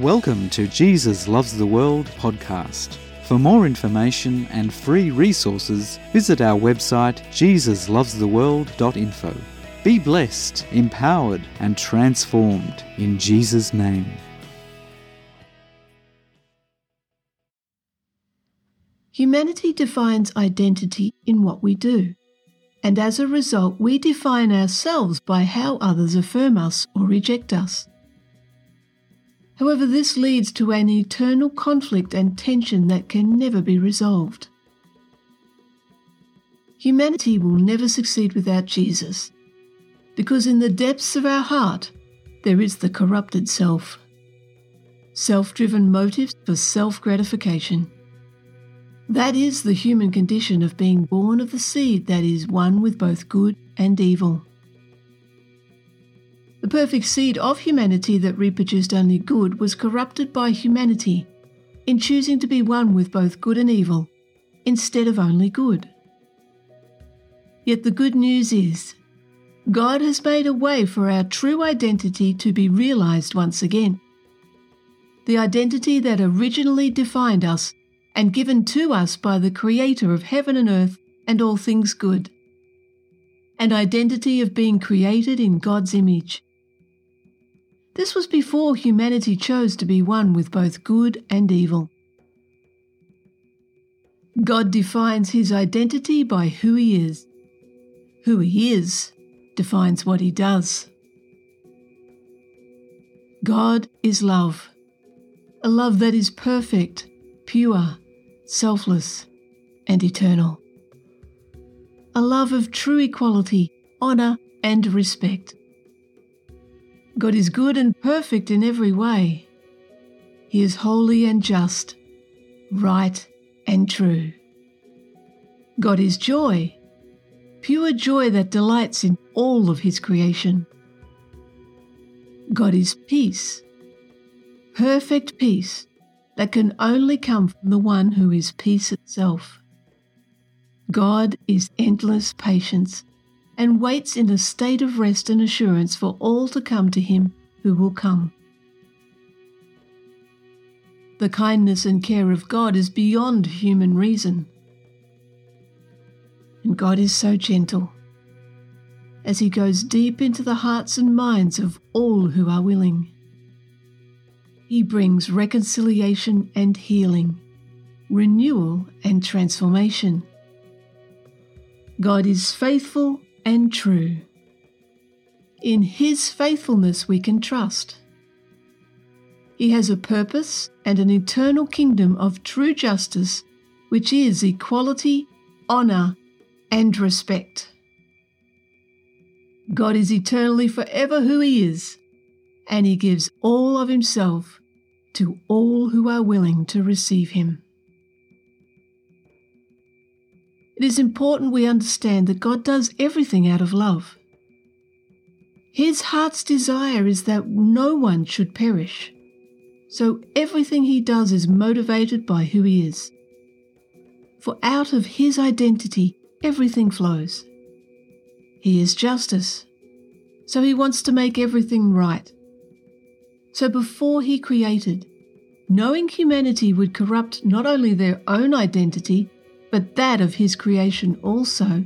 Welcome to Jesus Loves the World podcast. For more information and free resources, visit our website jesuslovestheworld.info. Be blessed, empowered, and transformed in Jesus' name. Humanity defines identity in what we do, and as a result, we define ourselves by how others affirm us or reject us. However, this leads to an eternal conflict and tension that can never be resolved. Humanity will never succeed without Jesus, because in the depths of our heart there is the corrupted self, self driven motives for self gratification. That is the human condition of being born of the seed that is one with both good and evil. The perfect seed of humanity that reproduced only good was corrupted by humanity in choosing to be one with both good and evil instead of only good. Yet the good news is God has made a way for our true identity to be realized once again. The identity that originally defined us and given to us by the Creator of heaven and earth and all things good. An identity of being created in God's image this was before humanity chose to be one with both good and evil. God defines his identity by who he is. Who he is defines what he does. God is love, a love that is perfect, pure, selfless, and eternal. A love of true equality, honour, and respect. God is good and perfect in every way. He is holy and just, right and true. God is joy, pure joy that delights in all of His creation. God is peace, perfect peace that can only come from the one who is peace itself. God is endless patience and waits in a state of rest and assurance for all to come to him who will come. The kindness and care of God is beyond human reason. And God is so gentle as He goes deep into the hearts and minds of all who are willing. He brings reconciliation and healing, renewal and transformation. God is faithful and true. In His faithfulness we can trust. He has a purpose and an eternal kingdom of true justice, which is equality, honour, and respect. God is eternally forever who He is, and He gives all of Himself to all who are willing to receive Him. It is important we understand that God does everything out of love. His heart's desire is that no one should perish. So everything he does is motivated by who he is. For out of his identity, everything flows. He is justice. So he wants to make everything right. So before he created, knowing humanity would corrupt not only their own identity, but that of his creation also.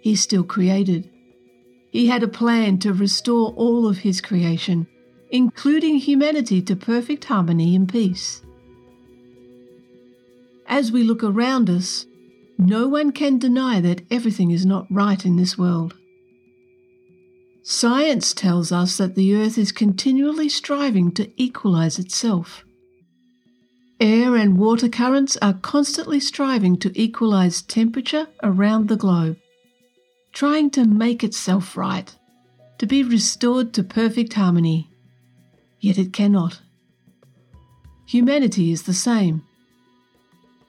He still created. He had a plan to restore all of his creation, including humanity to perfect harmony and peace. As we look around us, no one can deny that everything is not right in this world. Science tells us that the earth is continually striving to equalize itself. Air and water currents are constantly striving to equalize temperature around the globe, trying to make itself right, to be restored to perfect harmony. Yet it cannot. Humanity is the same.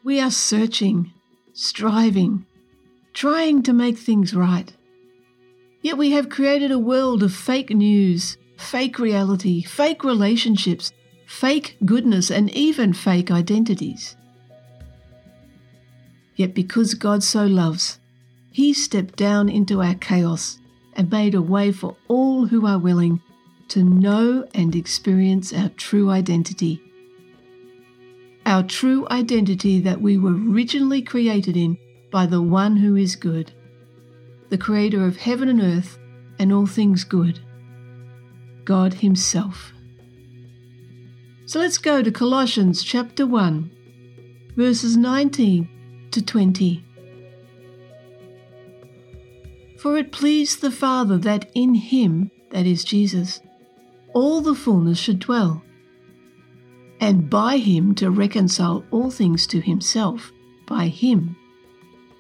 We are searching, striving, trying to make things right. Yet we have created a world of fake news, fake reality, fake relationships, fake goodness, and even fake identities. Yet because God so loves, He stepped down into our chaos and made a way for all who are willing to know and experience our true identity. Our true identity that we were originally created in by the one who is good, the creator of heaven and earth and all things good, God Himself. So let's go to Colossians chapter 1, verses 19 to 20. For it pleased the Father that in him, that is Jesus, all the fullness should dwell, and by him to reconcile all things to himself, by him,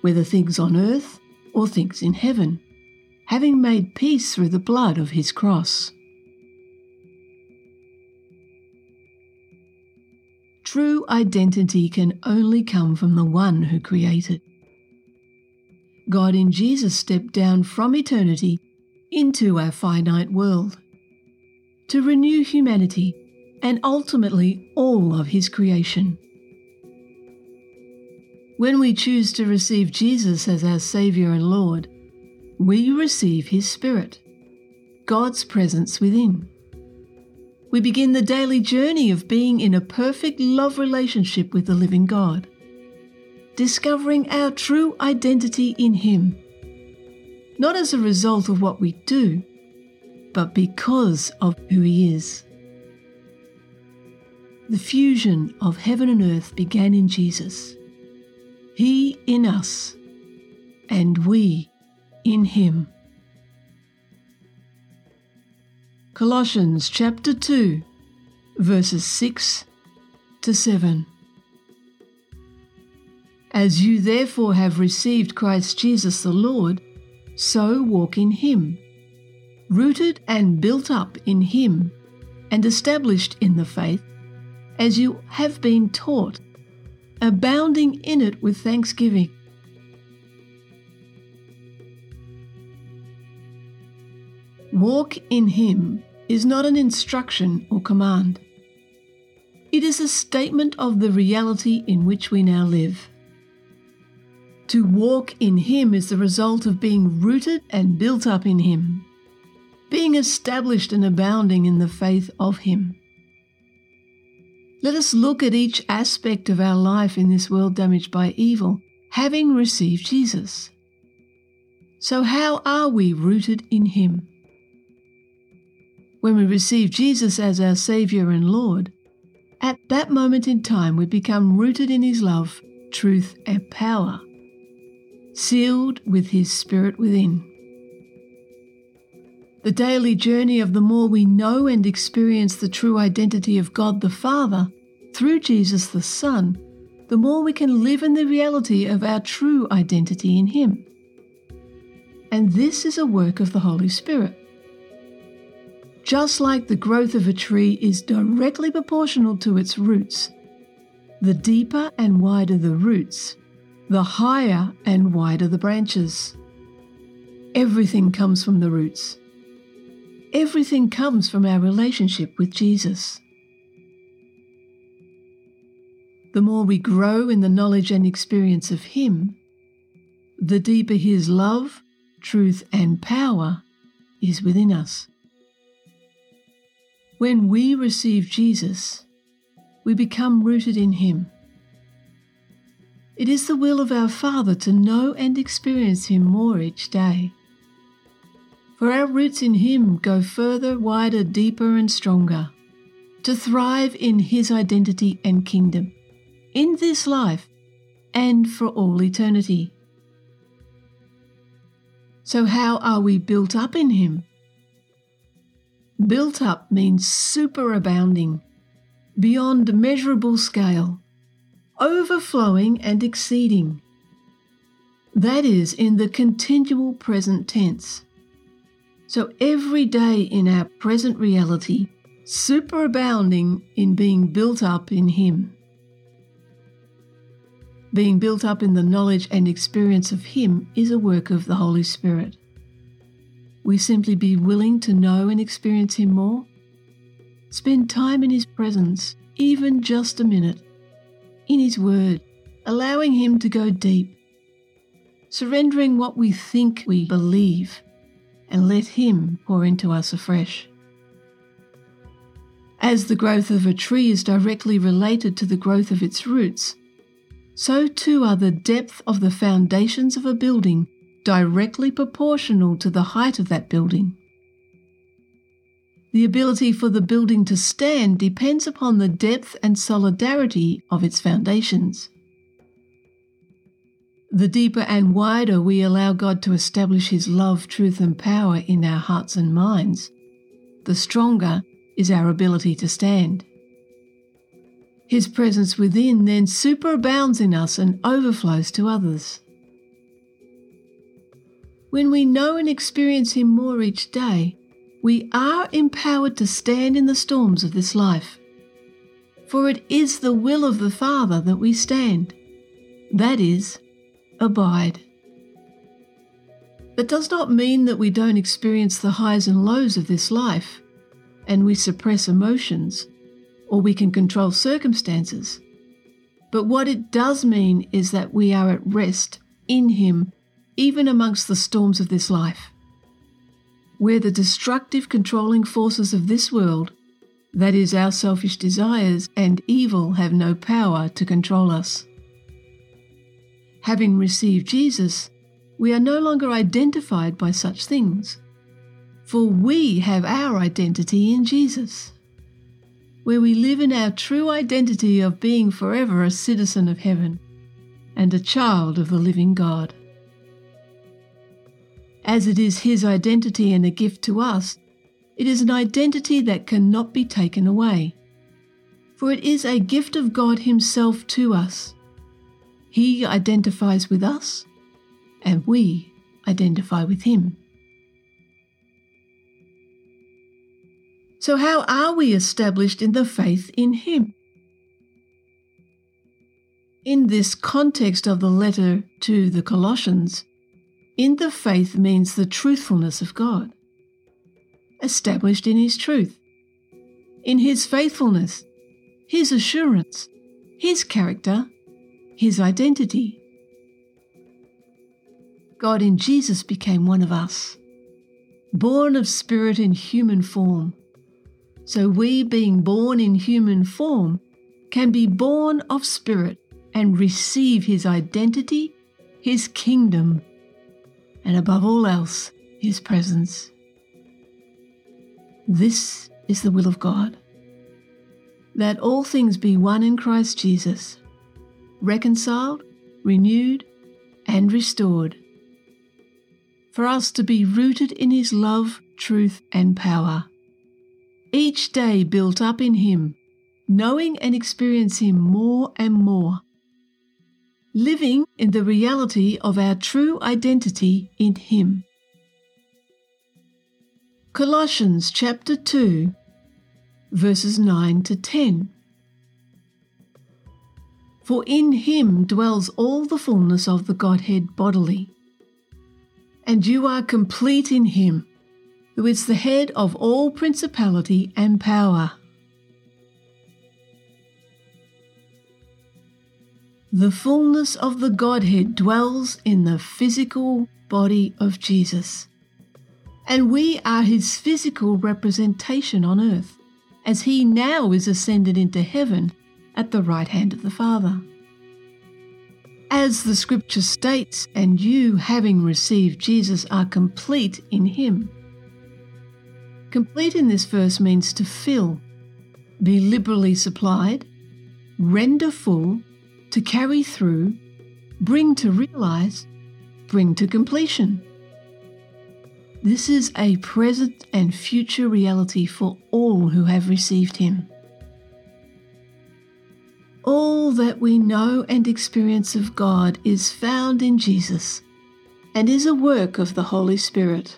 whether things on earth or things in heaven, having made peace through the blood of his cross. True identity can only come from the one who created. God in Jesus stepped down from eternity into our finite world to renew humanity and ultimately all of His creation. When we choose to receive Jesus as our Saviour and Lord, we receive His Spirit, God's presence within. We begin the daily journey of being in a perfect love relationship with the living God discovering our true identity in Him, not as a result of what we do, but because of who He is. The fusion of heaven and earth began in Jesus. He in us, and we in Him. Colossians chapter 2, verses 6 to 7. As you therefore have received Christ Jesus the Lord, so walk in him, rooted and built up in him, and established in the faith, as you have been taught, abounding in it with thanksgiving. Walk in him is not an instruction or command. It is a statement of the reality in which we now live. To walk in Him is the result of being rooted and built up in Him, being established and abounding in the faith of Him. Let us look at each aspect of our life in this world damaged by evil, having received Jesus. So, how are we rooted in Him? When we receive Jesus as our Saviour and Lord, at that moment in time we become rooted in His love, truth, and power sealed with His Spirit within. The daily journey of the more we know and experience the true identity of God the Father through Jesus the Son, the more we can live in the reality of our true identity in Him. And this is a work of the Holy Spirit. Just like the growth of a tree is directly proportional to its roots, the deeper and wider the roots, the higher and wider the branches. Everything comes from the roots. Everything comes from our relationship with Jesus. The more we grow in the knowledge and experience of Him, the deeper His love, truth, and power is within us. When we receive Jesus, we become rooted in Him. It is the will of our Father to know and experience Him more each day. For our roots in Him go further, wider, deeper, and stronger, to thrive in His identity and kingdom, in this life and for all eternity. So, how are we built up in Him? Built up means superabounding, beyond measurable scale overflowing and exceeding. That is in the continual present tense. So every day in our present reality, superabounding in being built up in Him. Being built up in the knowledge and experience of Him is a work of the Holy Spirit. We simply be willing to know and experience Him more. Spend time in His presence, even just a minute in His Word, allowing Him to go deep, surrendering what we think we believe, and let Him pour into us afresh. As the growth of a tree is directly related to the growth of its roots, so too are the depth of the foundations of a building directly proportional to the height of that building. The ability for the building to stand depends upon the depth and solidarity of its foundations. The deeper and wider we allow God to establish His love, truth, and power in our hearts and minds, the stronger is our ability to stand. His presence within then superabounds in us and overflows to others. When we know and experience Him more each day, we are empowered to stand in the storms of this life. For it is the will of the Father that we stand. That is, abide. That does not mean that we don't experience the highs and lows of this life, and we suppress emotions, or we can control circumstances. But what it does mean is that we are at rest in Him, even amongst the storms of this life where the destructive controlling forces of this world, that is, our selfish desires and evil, have no power to control us. Having received Jesus, we are no longer identified by such things, for we have our identity in Jesus, where we live in our true identity of being forever a citizen of heaven and a child of the living God as it is His identity and a gift to us, it is an identity that cannot be taken away. For it is a gift of God Himself to us. He identifies with us, and we identify with Him. So, how are we established in the faith in Him? In this context of the letter to the Colossians, in the faith means the truthfulness of God, established in His truth, in His faithfulness, His assurance, His character, His identity. God in Jesus became one of us, born of spirit in human form. So we, being born in human form, can be born of spirit and receive His identity, His kingdom, and above all else, His presence. This is the will of God. That all things be one in Christ Jesus, reconciled, renewed, and restored, for us to be rooted in His love, truth, and power, each day built up in Him, knowing and experiencing Him more and more living in the reality of our true identity in Him. Colossians chapter 2, verses 9 to 10. For in Him dwells all the fullness of the Godhead bodily. And you are complete in Him, who is the head of all principality and power The fullness of the Godhead dwells in the physical body of Jesus. And we are his physical representation on earth, as he now is ascended into heaven at the right hand of the Father. As the scripture states, and you, having received Jesus, are complete in him. Complete in this verse means to fill, be liberally supplied, render full, to carry through, bring to realize, bring to completion. This is a present and future reality for all who have received Him. All that we know and experience of God is found in Jesus and is a work of the Holy Spirit.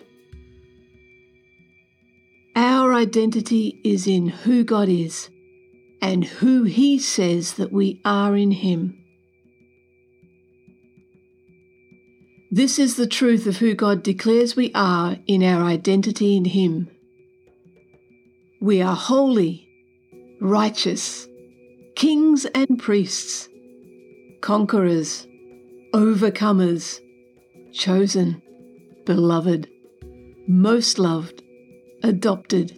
Our identity is in who God is and who He says that we are in Him. This is the truth of who God declares we are in our identity in Him. We are holy, righteous, kings and priests, conquerors, overcomers, chosen, beloved, most loved, adopted,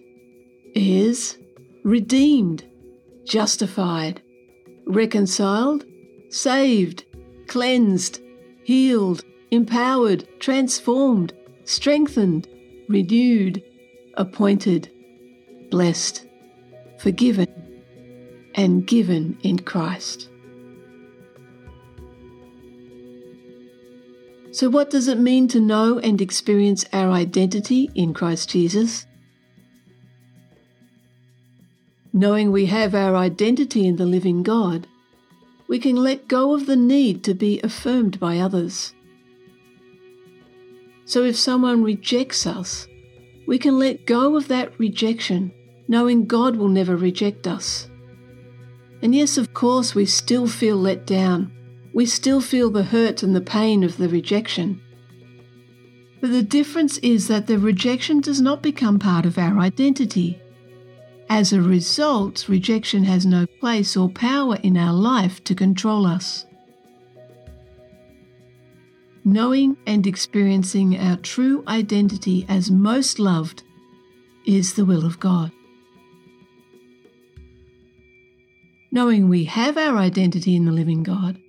heirs, redeemed, justified, reconciled, saved, cleansed, healed, empowered, transformed, strengthened, renewed, appointed, blessed, forgiven, and given in Christ. So, what does it mean to know and experience our identity in Christ Jesus? Knowing we have our identity in the living God, we can let go of the need to be affirmed by others. So, if someone rejects us, we can let go of that rejection, knowing God will never reject us. And yes, of course, we still feel let down we still feel the hurt and the pain of the rejection. But the difference is that the rejection does not become part of our identity. As a result, rejection has no place or power in our life to control us. Knowing and experiencing our true identity as most loved is the will of God. Knowing we have our identity in the living God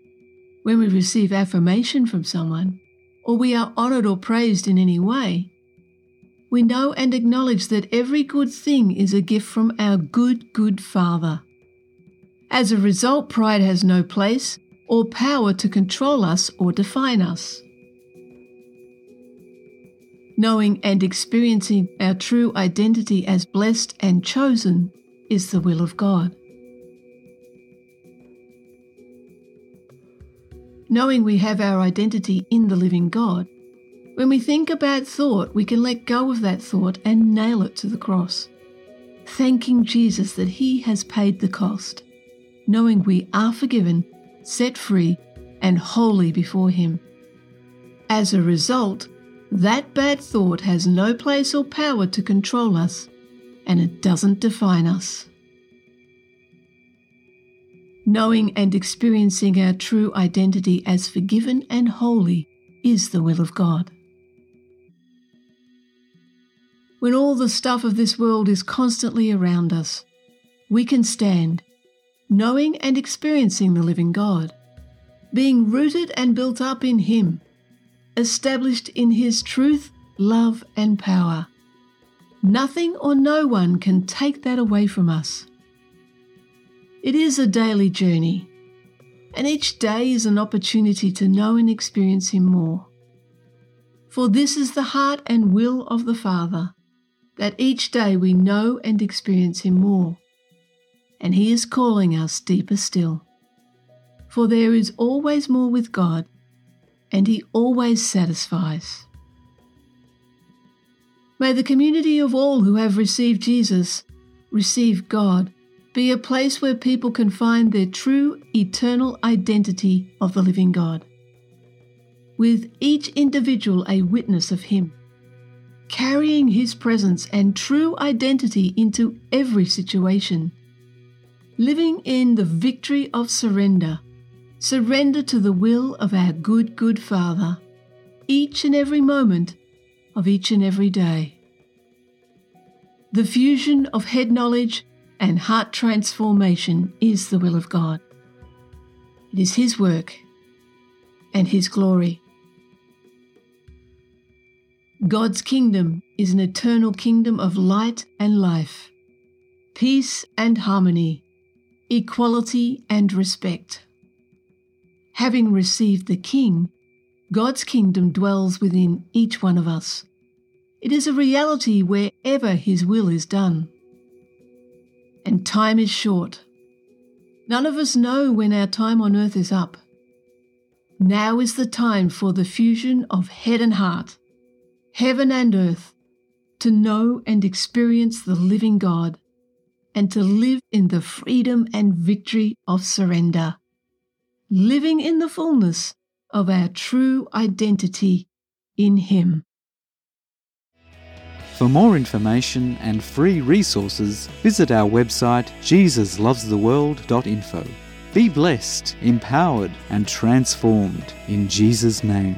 when we receive affirmation from someone, or we are honoured or praised in any way, we know and acknowledge that every good thing is a gift from our good, good Father. As a result, pride has no place or power to control us or define us. Knowing and experiencing our true identity as blessed and chosen is the will of God. knowing we have our identity in the living God, when we think a bad thought, we can let go of that thought and nail it to the cross, thanking Jesus that He has paid the cost, knowing we are forgiven, set free, and holy before Him. As a result, that bad thought has no place or power to control us, and it doesn't define us knowing and experiencing our true identity as forgiven and holy is the will of God. When all the stuff of this world is constantly around us, we can stand, knowing and experiencing the living God, being rooted and built up in Him, established in His truth, love, and power. Nothing or no one can take that away from us. It is a daily journey, and each day is an opportunity to know and experience Him more. For this is the heart and will of the Father, that each day we know and experience Him more, and He is calling us deeper still. For there is always more with God, and He always satisfies. May the community of all who have received Jesus receive God be a place where people can find their true eternal identity of the living God, with each individual a witness of Him, carrying His presence and true identity into every situation, living in the victory of surrender, surrender to the will of our good, good Father, each and every moment of each and every day. The fusion of head knowledge and heart transformation is the will of God. It is His work and His glory. God's kingdom is an eternal kingdom of light and life, peace and harmony, equality and respect. Having received the King, God's kingdom dwells within each one of us. It is a reality wherever His will is done and time is short. None of us know when our time on earth is up. Now is the time for the fusion of head and heart, heaven and earth, to know and experience the living God, and to live in the freedom and victory of surrender, living in the fullness of our true identity in Him. For more information and free resources, visit our website jesuslovestheworld.info. Be blessed, empowered, and transformed in Jesus' name.